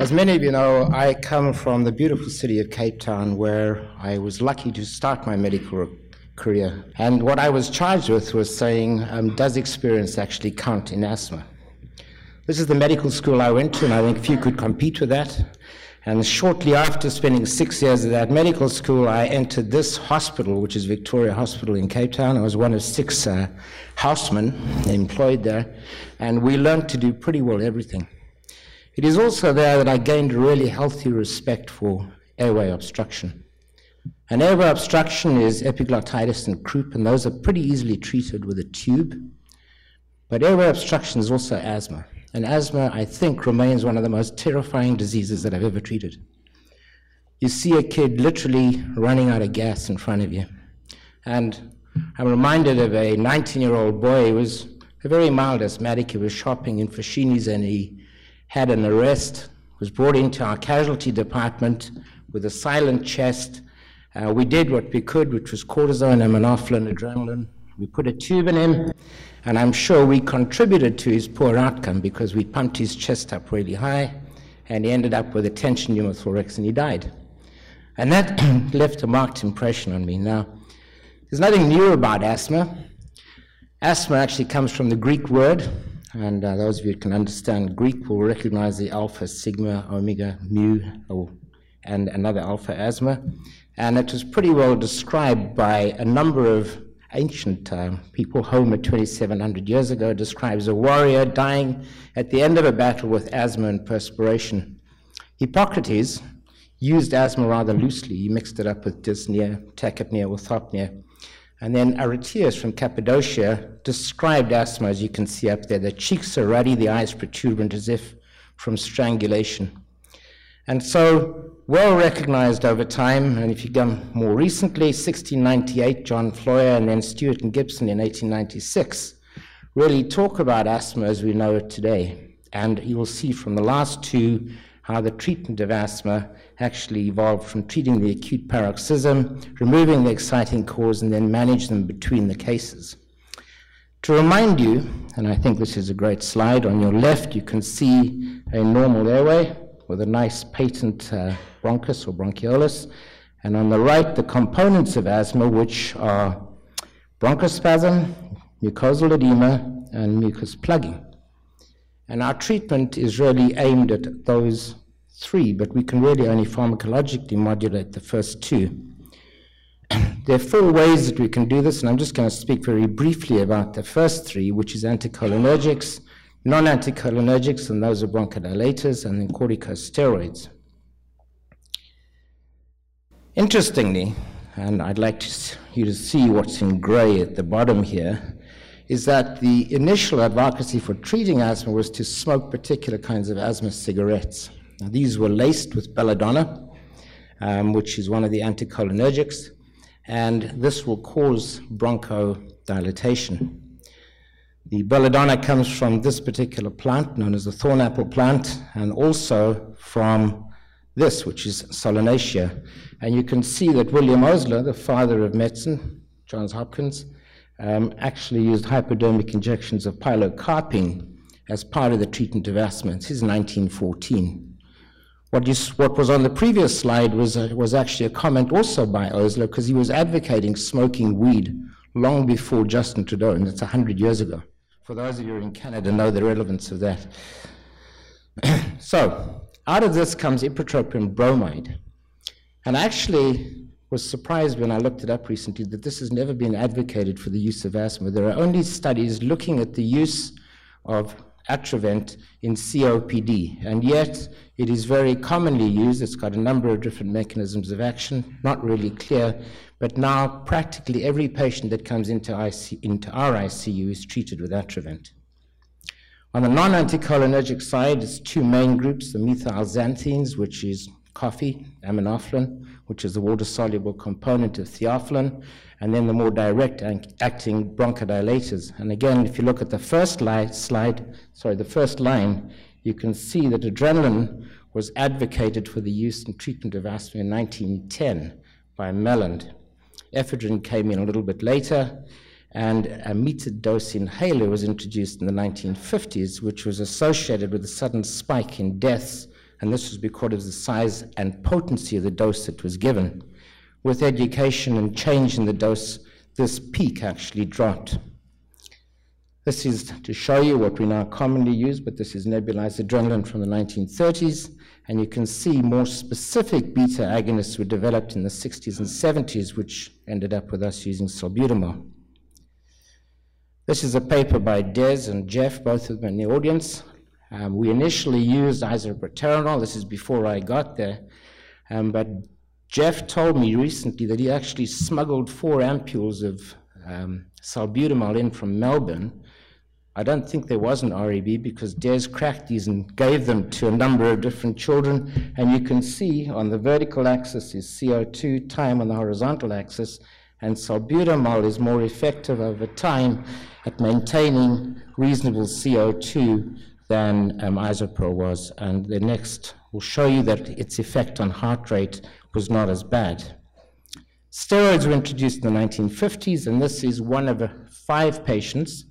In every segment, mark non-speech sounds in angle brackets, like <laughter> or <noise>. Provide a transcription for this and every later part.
as many of you know, I come from the beautiful city of Cape Town where I was lucky to start my medical career. And what I was charged with was saying, um, does experience actually count in asthma? This is the medical school I went to, and I think few could compete with that. And shortly after spending six years at that medical school, I entered this hospital, which is Victoria Hospital in Cape Town. I was one of six uh, housemen employed there, and we learned to do pretty well everything. It is also there that I gained a really healthy respect for airway obstruction. And airway obstruction is epiglottitis and croup, and those are pretty easily treated with a tube. But airway obstruction is also asthma. And asthma, I think, remains one of the most terrifying diseases that I've ever treated. You see a kid literally running out of gas in front of you. And I'm reminded of a 19 year old boy who was a very mild asthmatic. He was shopping in Foschini's and he had an arrest, was brought into our casualty department with a silent chest. Uh, we did what we could, which was cortisone, aminophylline, adrenaline. We put a tube in him, and I'm sure we contributed to his poor outcome because we pumped his chest up really high, and he ended up with a tension pneumothorax, and he died. And that <clears throat> left a marked impression on me. Now, there's nothing new about asthma. Asthma actually comes from the Greek word and uh, those of you who can understand Greek will recognize the alpha, sigma, omega, mu, and another alpha asthma. And it was pretty well described by a number of ancient uh, people. Homer, 2,700 years ago, describes a warrior dying at the end of a battle with asthma and perspiration. Hippocrates used asthma rather loosely. He mixed it up with dyspnea, tachypnea, orthopnea. And then Aretaeus from Cappadocia described asthma, as you can see up there. The cheeks are ruddy, the eyes protuberant as if from strangulation. And so, well recognized over time, and if you go more recently, 1698, John Floyer, and then Stewart and Gibson in 1896, really talk about asthma as we know it today. And you will see from the last two how the treatment of asthma actually evolved from treating the acute paroxysm, removing the exciting cause, and then manage them between the cases. To remind you, and I think this is a great slide, on your left you can see a normal airway with a nice patent uh, bronchus or bronchiolus, and on the right the components of asthma, which are bronchospasm, mucosal edema, and mucus plugging. And our treatment is really aimed at those three, but we can really only pharmacologically modulate the first two. <clears throat> there are four ways that we can do this, and I'm just going to speak very briefly about the first three, which is anticholinergics, non-anticholinergics, and those are bronchodilators, and then corticosteroids. Interestingly, and I'd like to, you to see what's in gray at the bottom here, is that the initial advocacy for treating asthma was to smoke particular kinds of asthma cigarettes. Now, these were laced with belladonna, um, which is one of the anticholinergics, and this will cause bronchodilation. The belladonna comes from this particular plant, known as the thornapple plant, and also from this, which is Solanaceae. And you can see that William Osler, the father of medicine, Johns Hopkins, um, actually used hypodermic injections of pilocarpine as part of the treatment of asthma. This is 1914. What, you, what was on the previous slide was, a, was actually a comment also by Osler because he was advocating smoking weed long before Justin Trudeau, and it's 100 years ago. For those of you in Canada know the relevance of that. <clears throat> so, out of this comes ipratropium bromide. And I actually was surprised when I looked it up recently that this has never been advocated for the use of asthma. There are only studies looking at the use of Atrovent in COPD, and yet it is very commonly used. It's got a number of different mechanisms of action, not really clear, but now practically every patient that comes into, IC, into our ICU is treated with Atrovent. On the non-anticholinergic side, it's two main groups, the methylxanthines, which is coffee, aminophylline, which is the water-soluble component of theophylline, and then the more direct acting bronchodilators. And again, if you look at the first slide, sorry, the first line, you can see that adrenaline was advocated for the use and treatment of asthma in 1910 by Melland. Ephedrine came in a little bit later, and a metered dose inhaler was introduced in the 1950s, which was associated with a sudden spike in deaths, and this was because of the size and potency of the dose that was given. With education and change in the dose, this peak actually dropped. This is to show you what we now commonly use, but this is nebulized adrenaline from the 1930s, and you can see more specific beta agonists were developed in the 60s and 70s, which ended up with us using salbutamol. This is a paper by Des and Jeff, both of them in the audience. Um, we initially used isoproterenol. This is before I got there. Um, but Jeff told me recently that he actually smuggled four ampules of um, salbutamol in from Melbourne. I don't think there was an REB because Des cracked these and gave them to a number of different children. And you can see on the vertical axis is CO2, time on the horizontal axis, and salbutamol is more effective over time at maintaining reasonable CO2 than um, Isopro was. And the next will show you that its effect on heart rate was not as bad. Steroids were introduced in the 1950s, and this is one of five patients,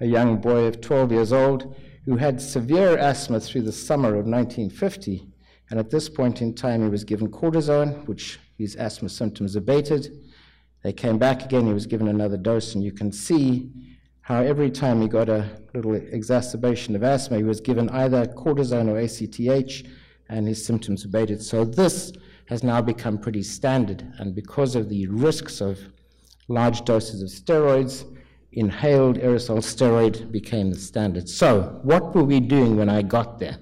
a young boy of 12 years old, who had severe asthma through the summer of 1950. And at this point in time, he was given cortisone, which his asthma symptoms abated. They came back again, he was given another dose, and you can see how every time he got a little exacerbation of asthma, he was given either cortisone or ACTH, and his symptoms abated. So this has now become pretty standard, and because of the risks of large doses of steroids, inhaled aerosol steroid became the standard. So, what were we doing when I got there?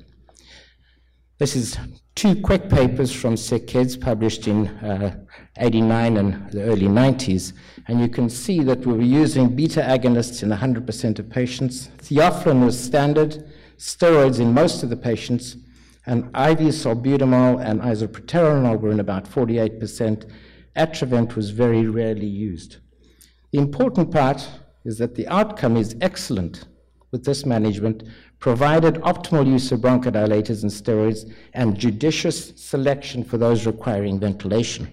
This is two quick papers from Sick Kids published in uh, 89 and the early 90s. And you can see that we were using beta agonists in 100% of patients. Theophylline was standard, steroids in most of the patients, and IV salbutamol and isoproterenol were in about 48%. Atrovent was very rarely used. The important part is that the outcome is excellent with this management provided optimal use of bronchodilators and steroids, and judicious selection for those requiring ventilation.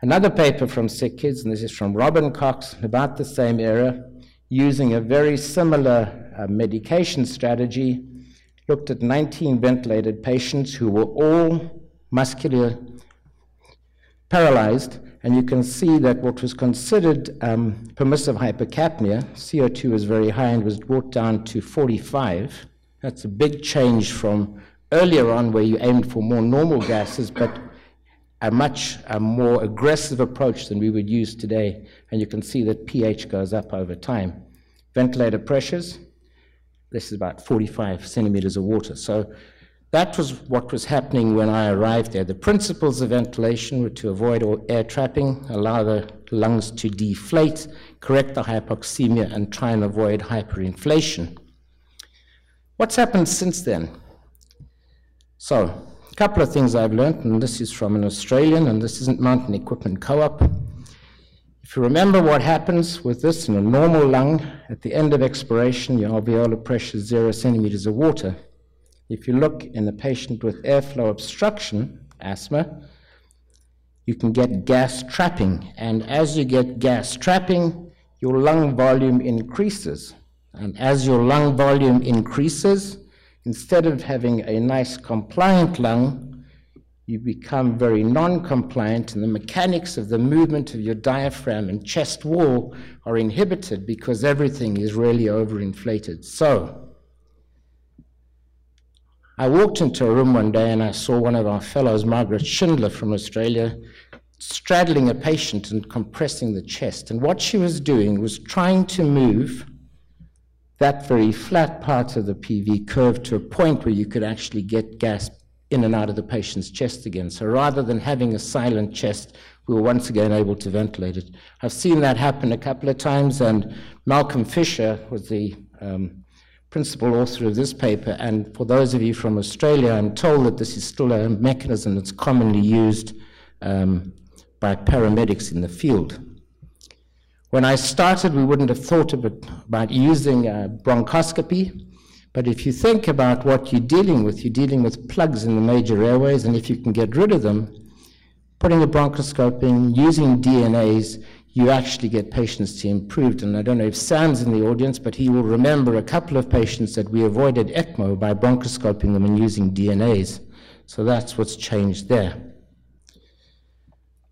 Another paper from Sick Kids, and this is from Robin Cox, about the same era, using a very similar uh, medication strategy, looked at 19 ventilated patients who were all muscular paralyzed and you can see that what was considered um, permissive hypercapnia, CO2 was very high and was brought down to 45. That's a big change from earlier on where you aimed for more normal gases, but a much a more aggressive approach than we would use today. And you can see that pH goes up over time. Ventilator pressures, this is about 45 centimeters of water. So that was what was happening when I arrived there. The principles of ventilation were to avoid all air trapping, allow the lungs to deflate, correct the hypoxemia, and try and avoid hyperinflation. What's happened since then? So, a couple of things I've learned, and this is from an Australian, and this isn't Mountain Equipment Co op. If you remember what happens with this in a normal lung, at the end of expiration, your alveolar pressure is zero centimeters of water. If you look in a patient with airflow obstruction, asthma, you can get gas trapping. And as you get gas trapping, your lung volume increases. And as your lung volume increases, instead of having a nice compliant lung, you become very non compliant, and the mechanics of the movement of your diaphragm and chest wall are inhibited because everything is really overinflated. So, I walked into a room one day and I saw one of our fellows, Margaret Schindler from Australia, straddling a patient and compressing the chest. And what she was doing was trying to move that very flat part of the PV curve to a point where you could actually get gas in and out of the patient's chest again. So rather than having a silent chest, we were once again able to ventilate it. I've seen that happen a couple of times, and Malcolm Fisher was the um, principal author of this paper. And for those of you from Australia, I'm told that this is still a mechanism that's commonly used um, by paramedics in the field. When I started, we wouldn't have thought about, about using uh, bronchoscopy. But if you think about what you're dealing with, you're dealing with plugs in the major airways, and if you can get rid of them, putting a bronchoscope in, using DNase, you actually get patients to improve. And I don't know if Sam's in the audience, but he will remember a couple of patients that we avoided ECMO by bronchoscoping them and using DNase. So that's what's changed there.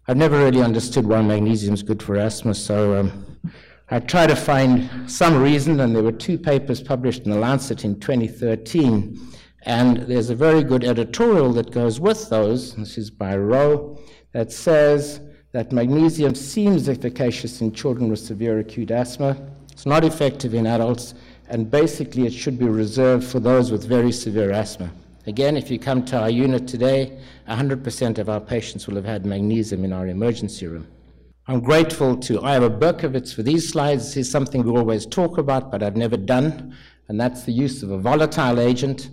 I've never really understood why magnesium is good for asthma, so um, I tried to find some reason, and there were two papers published in The Lancet in 2013. And there's a very good editorial that goes with those. This is by Rowe, that says that magnesium seems efficacious in children with severe acute asthma. It's not effective in adults, and basically it should be reserved for those with very severe asthma. Again, if you come to our unit today, 100% of our patients will have had magnesium in our emergency room. I'm grateful to Ivor Berkowitz for these slides. This is something we always talk about, but I've never done, and that's the use of a volatile agent.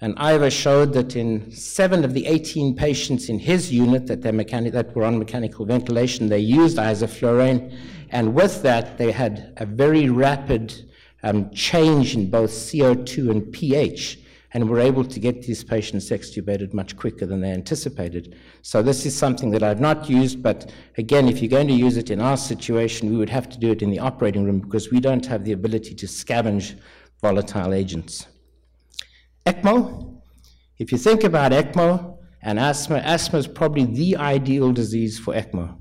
And Ivor showed that in seven of the 18 patients in his unit that, that were on mechanical ventilation, they used isoflurane, and with that, they had a very rapid um, change in both CO2 and pH and were able to get these patients extubated much quicker than they anticipated. So this is something that I've not used, but again, if you're going to use it in our situation, we would have to do it in the operating room because we don't have the ability to scavenge volatile agents. ECMO, if you think about ECMO and asthma, asthma is probably the ideal disease for ECMO.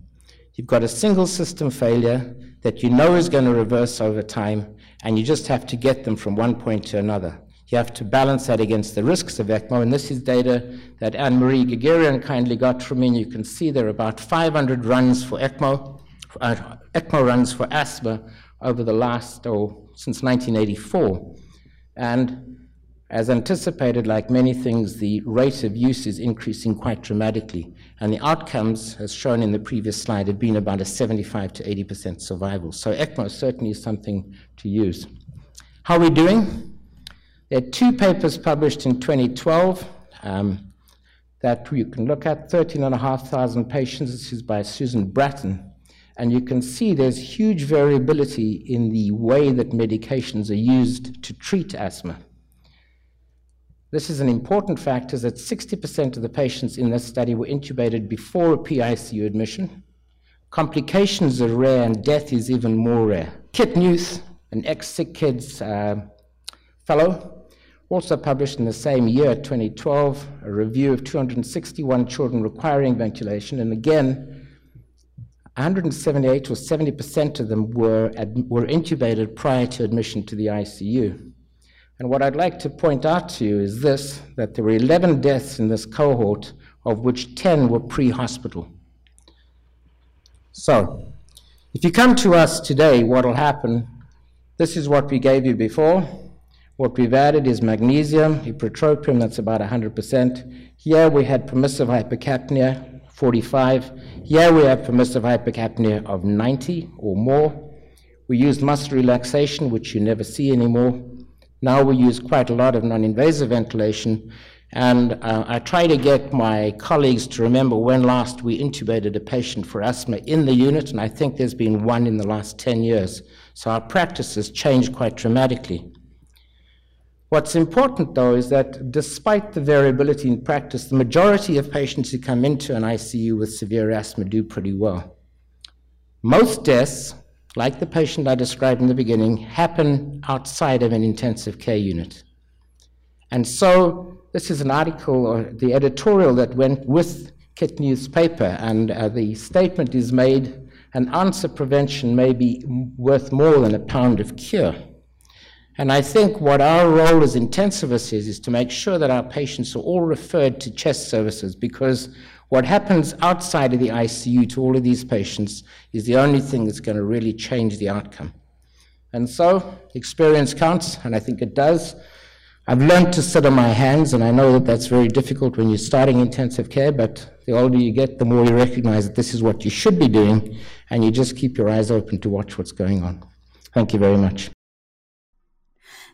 You've got a single system failure that you know is going to reverse over time, and you just have to get them from one point to another. You have to balance that against the risks of ECMO, and this is data that Anne-Marie Guerguerian kindly got from me, and you can see there are about 500 runs for ECMO, uh, ECMO runs for asthma over the last, oh, since 1984. And as anticipated, like many things, the rate of use is increasing quite dramatically, and the outcomes, as shown in the previous slide, have been about a 75 to 80% survival. So ECMO certainly is something to use. How are we doing? There are two papers published in 2012 um, that you can look at 13,500 patients. This is by Susan Bratton. And you can see there's huge variability in the way that medications are used to treat asthma. This is an important factor that 60% of the patients in this study were intubated before a PICU admission. Complications are rare and death is even more rare. Kit Newth, an ex-Sick Kids uh, fellow, also published in the same year, 2012, a review of 261 children requiring ventilation, and again, 178 or 70% of them were, were intubated prior to admission to the ICU. And what I'd like to point out to you is this that there were 11 deaths in this cohort, of which 10 were pre hospital. So, if you come to us today, what will happen? This is what we gave you before. What we've added is magnesium, ipratropium, that's about 100%. Here we had permissive hypercapnia, 45. Here we have permissive hypercapnia of 90 or more. We used muscle relaxation, which you never see anymore. Now we use quite a lot of non invasive ventilation. And uh, I try to get my colleagues to remember when last we intubated a patient for asthma in the unit, and I think there's been one in the last 10 years. So our practice has changed quite dramatically. What's important, though, is that despite the variability in practice, the majority of patients who come into an ICU with severe asthma do pretty well. Most deaths, like the patient I described in the beginning, happen outside of an intensive care unit. And so, this is an article, or the editorial that went with Kit Newth's paper, and uh, the statement is made an of prevention may be worth more than a pound of cure. And I think what our role as intensivists is, is to make sure that our patients are all referred to chest services because what happens outside of the ICU to all of these patients is the only thing that's going to really change the outcome. And so, experience counts, and I think it does. I've learned to sit on my hands, and I know that that's very difficult when you're starting intensive care, but the older you get, the more you recognize that this is what you should be doing, and you just keep your eyes open to watch what's going on. Thank you very much.